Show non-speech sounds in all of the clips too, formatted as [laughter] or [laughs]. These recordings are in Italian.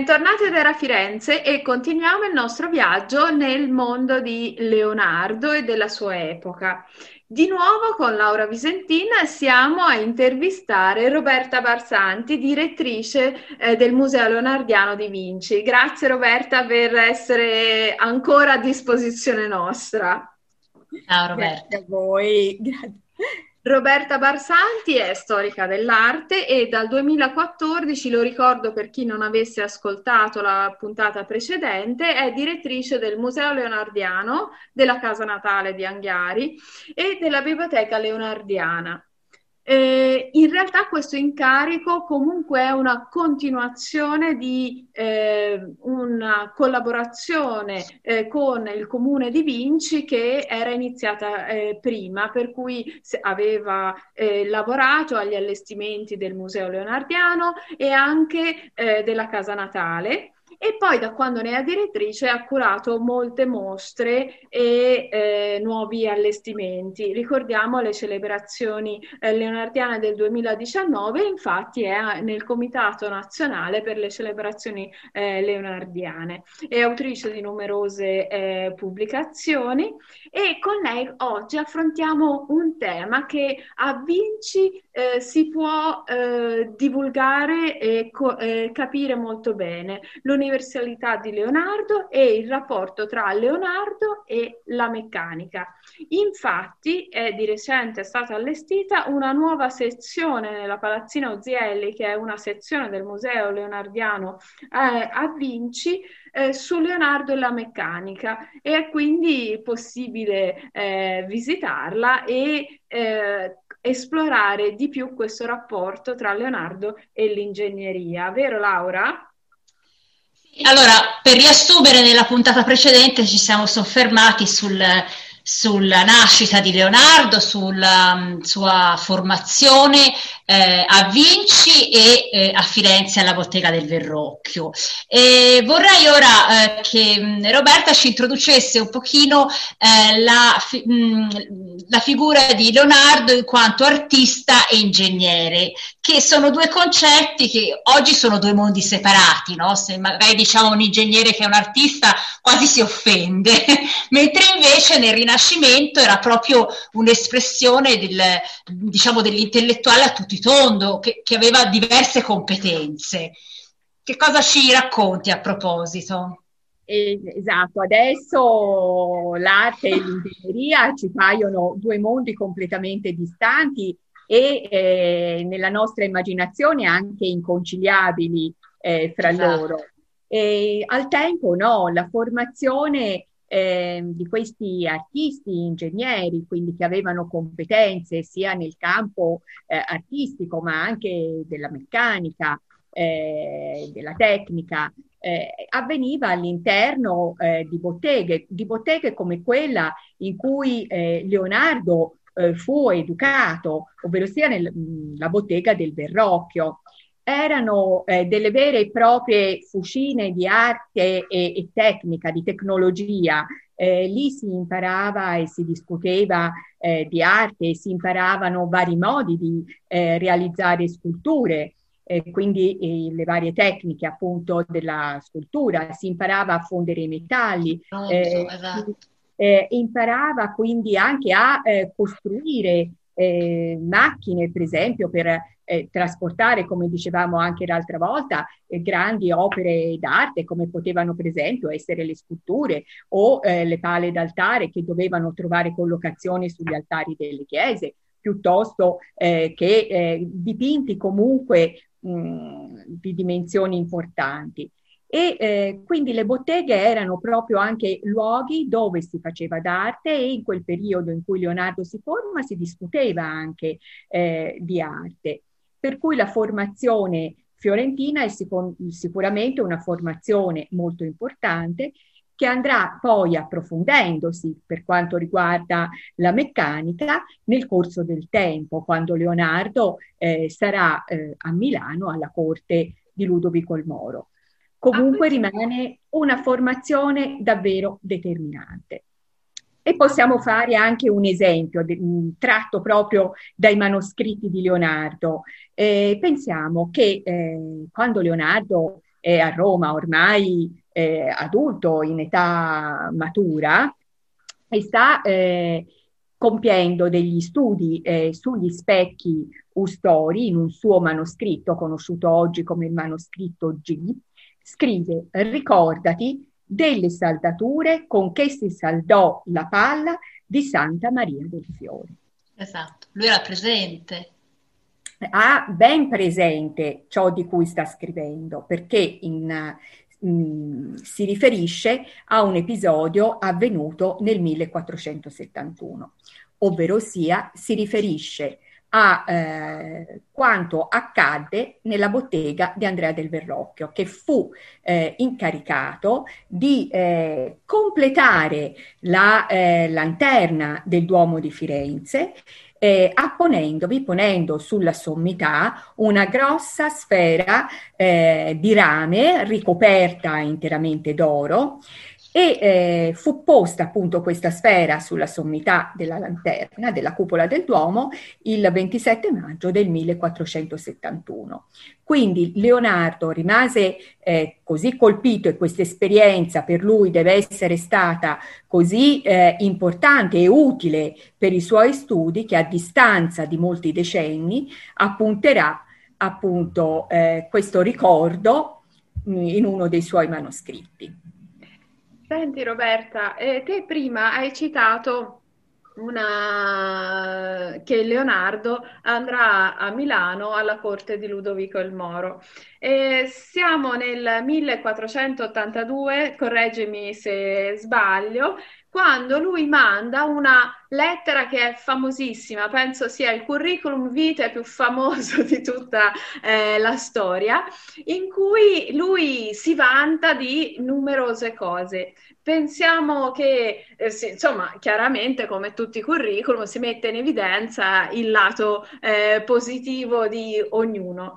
Bentornati da Firenze e continuiamo il nostro viaggio nel mondo di Leonardo e della sua epoca. Di nuovo con Laura Visentina siamo a intervistare Roberta Barsanti, direttrice eh, del Museo Leonardiano di Vinci. Grazie Roberta per essere ancora a disposizione nostra. Ciao Roberta. Grazie a voi. Grazie. Roberta Barsanti è storica dell'arte e dal 2014, lo ricordo per chi non avesse ascoltato la puntata precedente, è direttrice del Museo Leonardiano, della Casa Natale di Anghiari e della Biblioteca Leonardiana. Eh, in realtà questo incarico comunque è una continuazione di eh, una collaborazione eh, con il comune di Vinci che era iniziata eh, prima, per cui aveva eh, lavorato agli allestimenti del Museo Leonardiano e anche eh, della Casa Natale e poi da quando ne è direttrice ha curato molte mostre e eh, nuovi allestimenti. Ricordiamo le celebrazioni eh, leonardiane del 2019, infatti è nel Comitato Nazionale per le celebrazioni eh, leonardiane. È autrice di numerose eh, pubblicazioni e con lei oggi affrontiamo un tema che a Vinci eh, si può eh, divulgare e co- capire molto bene. L'università l'universalità di Leonardo e il rapporto tra Leonardo e la meccanica. Infatti è di recente stata allestita una nuova sezione nella Palazzina Ozielli, che è una sezione del Museo Leonardiano eh, a Vinci, eh, su Leonardo e la meccanica e è quindi possibile eh, visitarla e eh, esplorare di più questo rapporto tra Leonardo e l'ingegneria. Vero Laura? Allora, per riassumere, nella puntata precedente ci siamo soffermati sul, sulla nascita di Leonardo, sulla um, sua formazione eh, a Vinci e eh, a Firenze alla bottega del Verrocchio. E vorrei ora eh, che Roberta ci introducesse un pochino eh, la, fi- mh, la, figura di Leonardo in quanto artista e ingegnere, che sono due concetti che oggi sono due mondi separati, no? Se magari diciamo un ingegnere che è un artista quasi si offende, [laughs] mentre invece nel Rinascimento era proprio un'espressione del, diciamo, dell'intellettuale a tutti tondo, che, che aveva diverse competenze. Che cosa ci racconti a proposito? Esatto, adesso l'arte e l'ingegneria ci paiono due mondi completamente distanti e eh, nella nostra immaginazione anche inconciliabili eh, fra esatto. loro. E al tempo no, la formazione eh, di questi artisti, ingegneri, quindi che avevano competenze sia nel campo eh, artistico ma anche della meccanica, eh, della tecnica, eh, avveniva all'interno eh, di botteghe, di botteghe come quella in cui eh, Leonardo fu educato, ovvero sia nella bottega del Verrocchio erano eh, delle vere e proprie fucine di arte e, e tecnica, di tecnologia. Eh, lì si imparava e si discuteva eh, di arte, si imparavano vari modi di eh, realizzare sculture, quindi eh, le varie tecniche appunto della scultura, si imparava a fondere i metalli. Oh, esatto. imparava quindi anche a costruire eh, macchine, per esempio, per eh, trasportare, come dicevamo anche l'altra volta, eh, grandi opere d'arte, come potevano per esempio essere le sculture o eh, le pale d'altare che dovevano trovare collocazione sugli altari delle chiese, piuttosto eh, che eh, dipinti comunque mh, di dimensioni importanti. E eh, quindi le botteghe erano proprio anche luoghi dove si faceva d'arte e in quel periodo in cui Leonardo si forma si discuteva anche eh, di arte. Per cui la formazione fiorentina è sicur- sicuramente una formazione molto importante che andrà poi approfondendosi per quanto riguarda la meccanica nel corso del tempo, quando Leonardo eh, sarà eh, a Milano alla corte di Ludovico il Moro comunque ah, rimane una formazione davvero determinante. E possiamo fare anche un esempio tratto proprio dai manoscritti di Leonardo. Eh, pensiamo che eh, quando Leonardo è a Roma ormai eh, adulto in età matura e sta eh, compiendo degli studi eh, sugli specchi ustori in un suo manoscritto conosciuto oggi come il manoscritto G, scrive ricordati delle saldature con che si saldò la palla di Santa Maria del Fiore. Esatto, lui era presente. Ha ben presente ciò di cui sta scrivendo, perché in, in, si riferisce a un episodio avvenuto nel 1471, ovvero sia si riferisce a eh, quanto accadde nella bottega di Andrea del Verrocchio, che fu eh, incaricato di eh, completare la eh, lanterna del Duomo di Firenze eh, apponendovi, ponendo sulla sommità una grossa sfera eh, di rame ricoperta interamente d'oro e eh, fu posta appunto questa sfera sulla sommità della lanterna della cupola del Duomo il 27 maggio del 1471. Quindi Leonardo rimase eh, così colpito e questa esperienza per lui deve essere stata così eh, importante e utile per i suoi studi che a distanza di molti decenni appunterà appunto eh, questo ricordo in uno dei suoi manoscritti. Senti Roberta, eh, te prima hai citato una... che Leonardo andrà a Milano alla corte di Ludovico il Moro. E siamo nel 1482, correggimi se sbaglio, quando lui manda una lettera che è famosissima, penso sia il curriculum vitae più famoso di tutta eh, la storia, in cui lui si vanta di numerose cose. Pensiamo che, eh, sì, insomma, chiaramente come tutti i curriculum si mette in evidenza il lato eh, positivo di ognuno.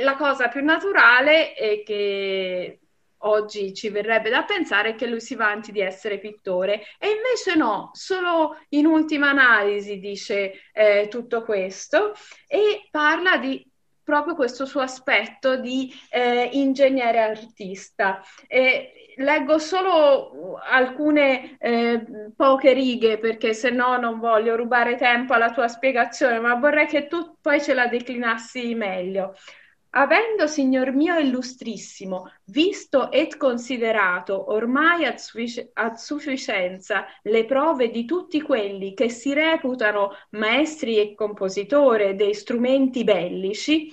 la cosa più naturale è che oggi ci verrebbe da pensare che lui si vanti di essere pittore e invece no, solo in ultima analisi dice eh, tutto questo e parla di proprio questo suo aspetto di eh, ingegnere artista. E leggo solo alcune eh, poche righe perché se no non voglio rubare tempo alla tua spiegazione, ma vorrei che tu poi ce la declinassi meglio. Avendo, signor mio illustrissimo, visto et considerato ormai a, suffic- a, sufficienza le prove di tutti quelli che si reputano maestri e compositore dei strumenti bellici,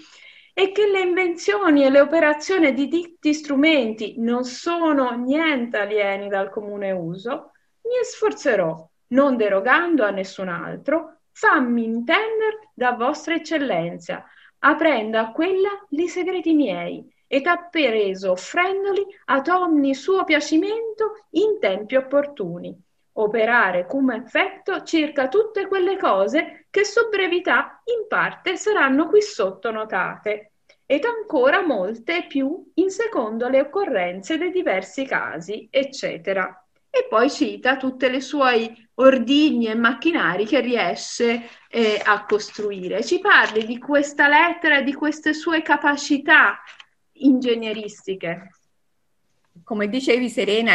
e che le invenzioni e le operazioni di ditti strumenti non sono niente alieni dal comune uso, mi sforzerò, non derogando a nessun altro, fammi intender da vostra eccellenza, aprendo a quella li segreti miei, ed appereso offrendoli ad ogni suo piacimento in tempi opportuni, operare cum effetto circa tutte quelle cose che su brevità in parte saranno qui sotto notate, ed ancora molte più in secondo le occorrenze dei diversi casi, eccetera. E poi cita tutte le suoi ordigni e macchinari che riesce eh, a costruire. Ci parli di questa lettera e di queste sue capacità ingegneristiche. Come dicevi Serena,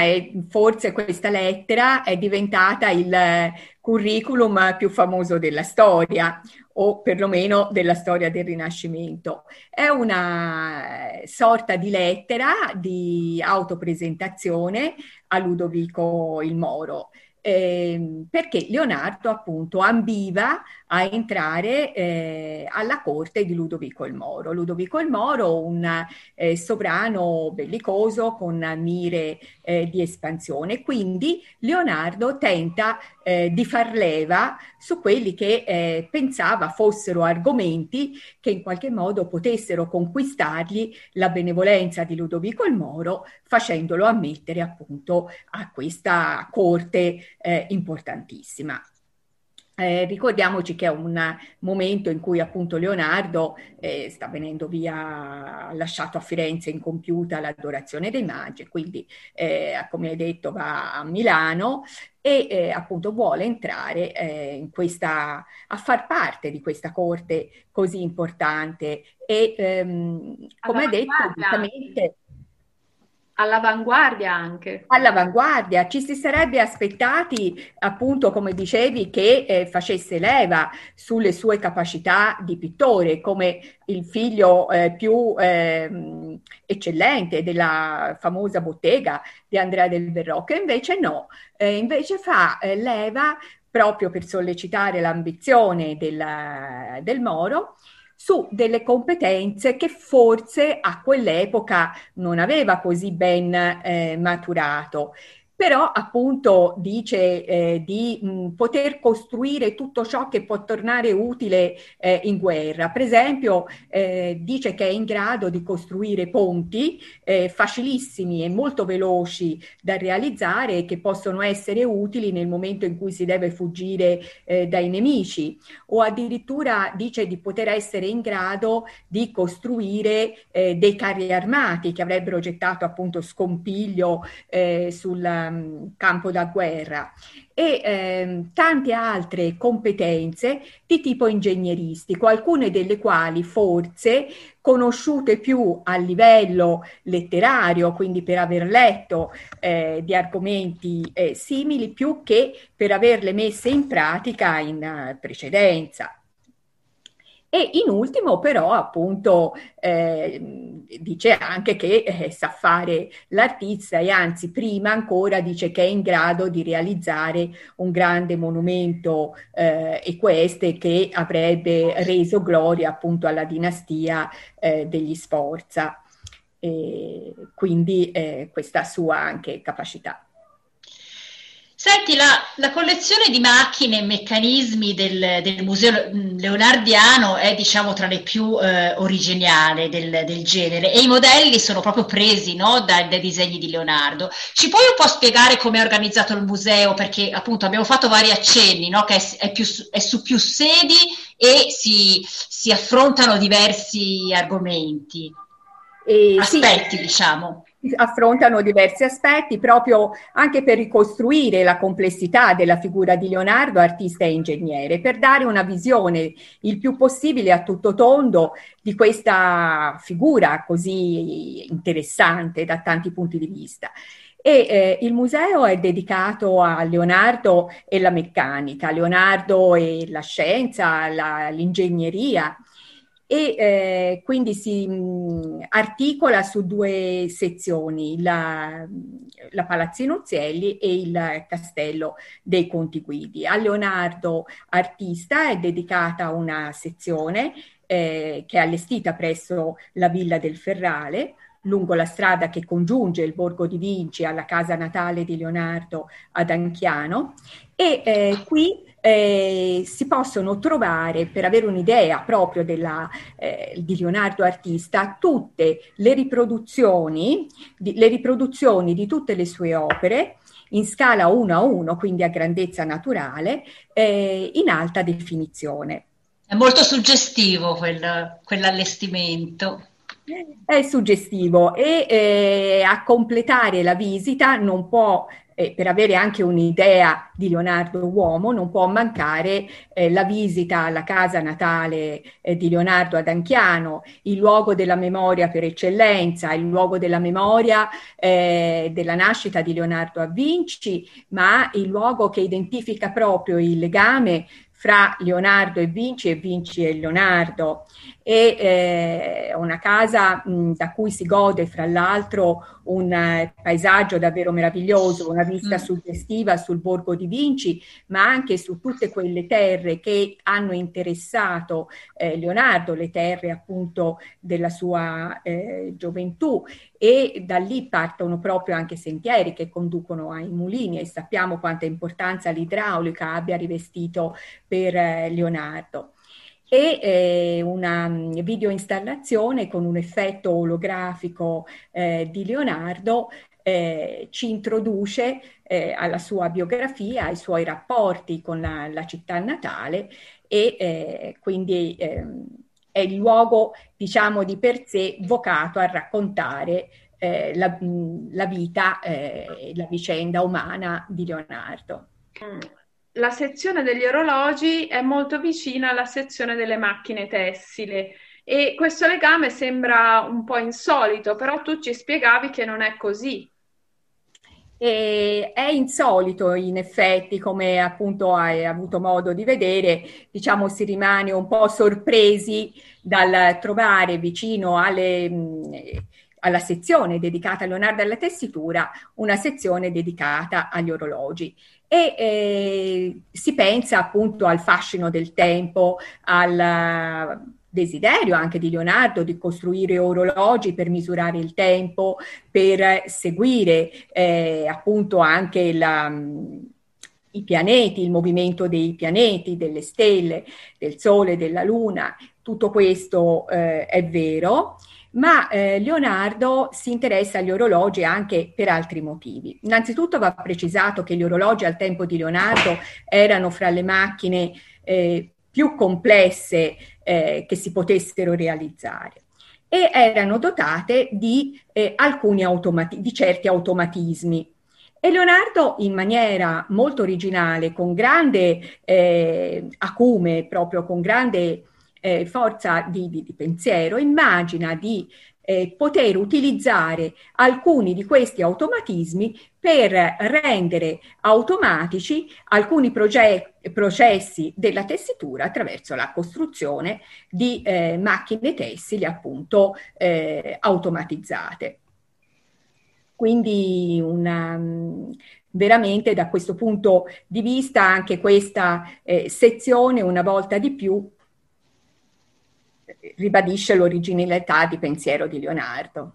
forse questa lettera è diventata il curriculum più famoso della storia o perlomeno della storia del Rinascimento. È una sorta di lettera di autopresentazione a Ludovico il Moro eh, perché Leonardo appunto ambiva a entrare eh, alla corte di Ludovico il Moro. Ludovico il Moro, un eh, sovrano bellicoso con mire eh, di espansione, quindi Leonardo tenta eh, di far leva su quelli che eh, pensava fossero argomenti che in qualche modo potessero conquistargli la benevolenza di Ludovico il Moro, facendolo ammettere appunto a questa corte eh, importantissima. Eh, ricordiamoci che è un momento in cui appunto Leonardo eh, sta venendo via, lasciato a Firenze incompiuta l'adorazione dei magi, quindi eh, come hai detto va a Milano e eh, appunto vuole entrare eh, in questa, a far parte di questa corte così importante e ehm, come hai detto giustamente All'avanguardia anche. All'avanguardia, ci si sarebbe aspettati, appunto, come dicevi, che eh, facesse leva sulle sue capacità di pittore, come il figlio eh, più eh, eccellente della famosa bottega di Andrea del Verrocchio, invece no, eh, invece fa eh, leva proprio per sollecitare l'ambizione del, del Moro su delle competenze che forse a quell'epoca non aveva così ben eh, maturato però appunto dice eh, di mh, poter costruire tutto ciò che può tornare utile eh, in guerra. Per esempio eh, dice che è in grado di costruire ponti eh, facilissimi e molto veloci da realizzare che possono essere utili nel momento in cui si deve fuggire eh, dai nemici o addirittura dice di poter essere in grado di costruire eh, dei carri armati che avrebbero gettato appunto scompiglio sul um, campo da guerra e eh, tante altre competenze di tipo ingegneristico, alcune delle quali forse conosciute più a livello letterario, quindi per aver letto eh, di argomenti eh, simili, più che per averle messe in pratica in uh, precedenza. E in ultimo però appunto eh, dice anche che eh, sa fare l'artista e anzi prima ancora dice che è in grado di realizzare un grande monumento eh, equestre che avrebbe reso gloria appunto alla dinastia eh, degli Sforza. E quindi eh, questa sua anche capacità. Senti, la, la, collezione di macchine e meccanismi del, del, Museo Leonardiano è, diciamo, tra le più eh, originali del, del, genere e i modelli sono proprio presi no, dai, dai, disegni di Leonardo. Ci puoi un po' spiegare come è organizzato il museo? Perché appunto abbiamo fatto vari accenni, no, che è, è, più, è, su più sedi e si, si affrontano diversi argomenti, e, aspetti, sì. diciamo affrontano diversi aspetti proprio anche per ricostruire la complessità della figura di Leonardo, artista e ingegnere, per dare una visione il più possibile a tutto tondo di questa figura così interessante da tanti punti di vista. E eh, il museo è dedicato a Leonardo e la meccanica, Leonardo e la scienza, la, l'ingegneria e eh, quindi si mh, articola su due sezioni, la, la Palazzino Uzielli e il Castello dei Conti Guidi. A Leonardo Artista è dedicata una sezione eh, che è allestita presso la Villa del Ferrale, lungo la strada che congiunge il Borgo di Vinci alla casa natale di Leonardo ad Anchiano e eh, qui eh, si possono trovare, per avere un'idea proprio della, eh, di Leonardo artista, tutte le riproduzioni, di, le riproduzioni di tutte le sue opere in scala 1 a 1, quindi a grandezza naturale, eh, in alta definizione. È molto suggestivo quel, quell'allestimento. È suggestivo e eh, a completare la visita non può eh, per avere anche un'idea di Leonardo uomo, non può mancare eh, la visita alla casa natale eh, di Leonardo ad Anchiano, il luogo della memoria per eccellenza, il luogo della memoria eh, della nascita di Leonardo a Vinci, ma il luogo che identifica proprio il legame fra Leonardo e Vinci e Vinci e Leonardo e eh, una casa mh, da cui si gode fra l'altro un eh, paesaggio davvero meraviglioso, una vista mm. suggestiva sul borgo di Vinci, ma anche su tutte quelle terre che hanno interessato eh, Leonardo, le terre appunto della sua eh, gioventù e da lì partono proprio anche sentieri che conducono ai mulini e sappiamo quanta importanza l'idraulica abbia rivestito per eh, Leonardo. E eh, una mm, videoinstallazione con un effetto olografico eh, di Leonardo eh, ci introduce eh, alla sua biografia, ai suoi rapporti con la, la città natale e eh, quindi ehm, è il luogo, diciamo, di per sé vocato a raccontare eh, la, la, vita e la vicenda umana di Leonardo. Mm la sezione degli orologi è molto vicina alla sezione delle macchine tessili E questo legame sembra un po' insolito, però tu ci spiegavi che non è così. E è insolito in effetti, come appunto hai avuto modo di vedere, diciamo si rimane un po' sorpresi dal trovare vicino alle, alla sezione dedicata a Leonardo alla tessitura una sezione dedicata agli orologi. E eh, si pensa appunto al fascino del tempo, al desiderio anche di Leonardo di costruire orologi per misurare il tempo, per seguire eh, appunto anche la, i pianeti, il movimento dei pianeti, delle stelle, del Sole, della Luna, tutto questo eh, è vero, ma eh, Leonardo si interessa agli orologi anche per altri motivi. Innanzitutto va precisato che gli orologi al tempo di Leonardo erano fra le macchine eh, più complesse eh, che si potessero realizzare e erano dotate di, eh, automati- di certi automatismi. E Leonardo, in maniera molto originale, con grande eh, acume, proprio con grande eh, forza di, di, di, pensiero, immagina di eh, poter utilizzare alcuni di questi automatismi per rendere automatici alcuni proge- processi della tessitura attraverso la costruzione di eh, macchine tessili appunto eh, automatizzate. Quindi una, veramente da questo punto di vista anche questa eh, sezione una volta di più ribadisce l'originalità di pensiero di Leonardo.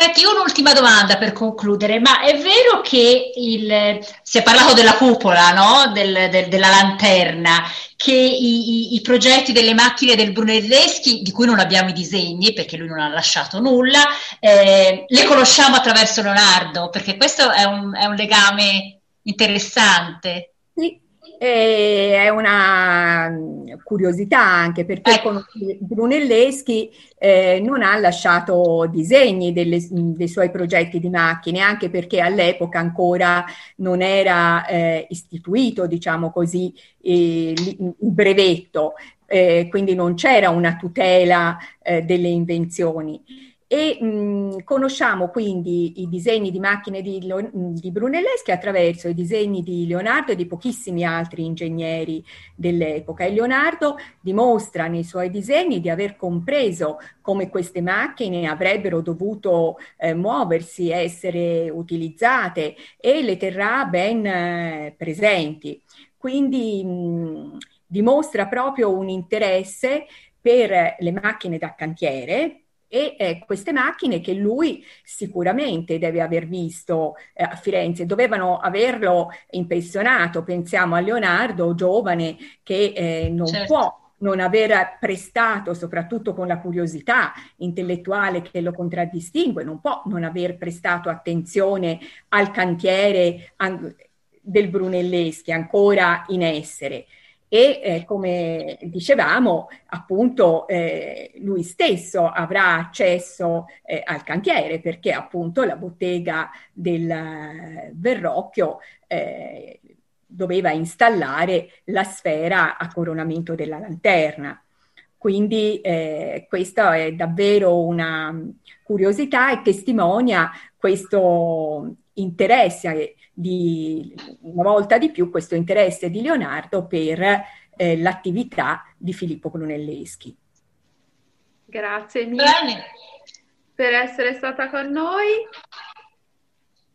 Senti, un'ultima domanda per concludere, ma è vero che il, si è parlato della cupola, no? del, del, della lanterna, che i, i, i, progetti delle macchine del Brunelleschi, di cui non abbiamo i disegni perché lui non ha lasciato nulla, eh, le conosciamo attraverso Leonardo, perché questo è un, è un legame interessante. Sì, e è una mm, curiosità anche perché ecco. Brunelleschi eh, non ha lasciato disegni delle, mm, dei suoi progetti di macchine, anche perché all'epoca ancora non era eh, istituito, diciamo così, eh, il brevetto, eh, quindi non c'era una tutela eh, delle invenzioni e mh, conosciamo quindi i disegni di macchine di, di, Brunelleschi attraverso i disegni di Leonardo e di pochissimi altri ingegneri dell'epoca e Leonardo dimostra nei suoi disegni di aver compreso come queste macchine avrebbero dovuto eh, muoversi, essere utilizzate e le terrà ben eh, presenti. Quindi mh, dimostra proprio un interesse per le macchine da cantiere, e eh, queste macchine che lui sicuramente deve aver visto eh, a Firenze, dovevano averlo impressionato, pensiamo a Leonardo, giovane, che eh, non certo. può non aver prestato, soprattutto con la curiosità intellettuale che lo contraddistingue, non può non aver prestato attenzione al cantiere del Brunelleschi ancora in essere e eh, come dicevamo appunto eh, lui stesso avrà accesso eh, al cantiere perché appunto la bottega del Verrocchio eh, doveva installare la sfera a coronamento della lanterna. Quindi eh, questa è davvero una curiosità e testimonia questo interesse di, una volta di più questo interesse di Leonardo per eh, l'attività di Filippo Brunelleschi. Grazie mille per essere stata con noi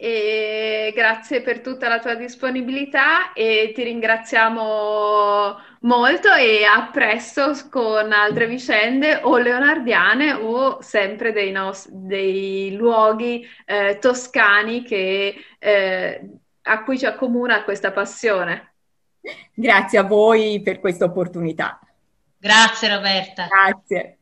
e grazie per tutta la tua disponibilità e ti ringraziamo molto e a presto con altre vicende o leonardiane o sempre dei, nos- dei luoghi eh, toscani che, eh, a cui ci accomuna questa passione. Grazie a voi per questa opportunità. Grazie Roberta. Grazie.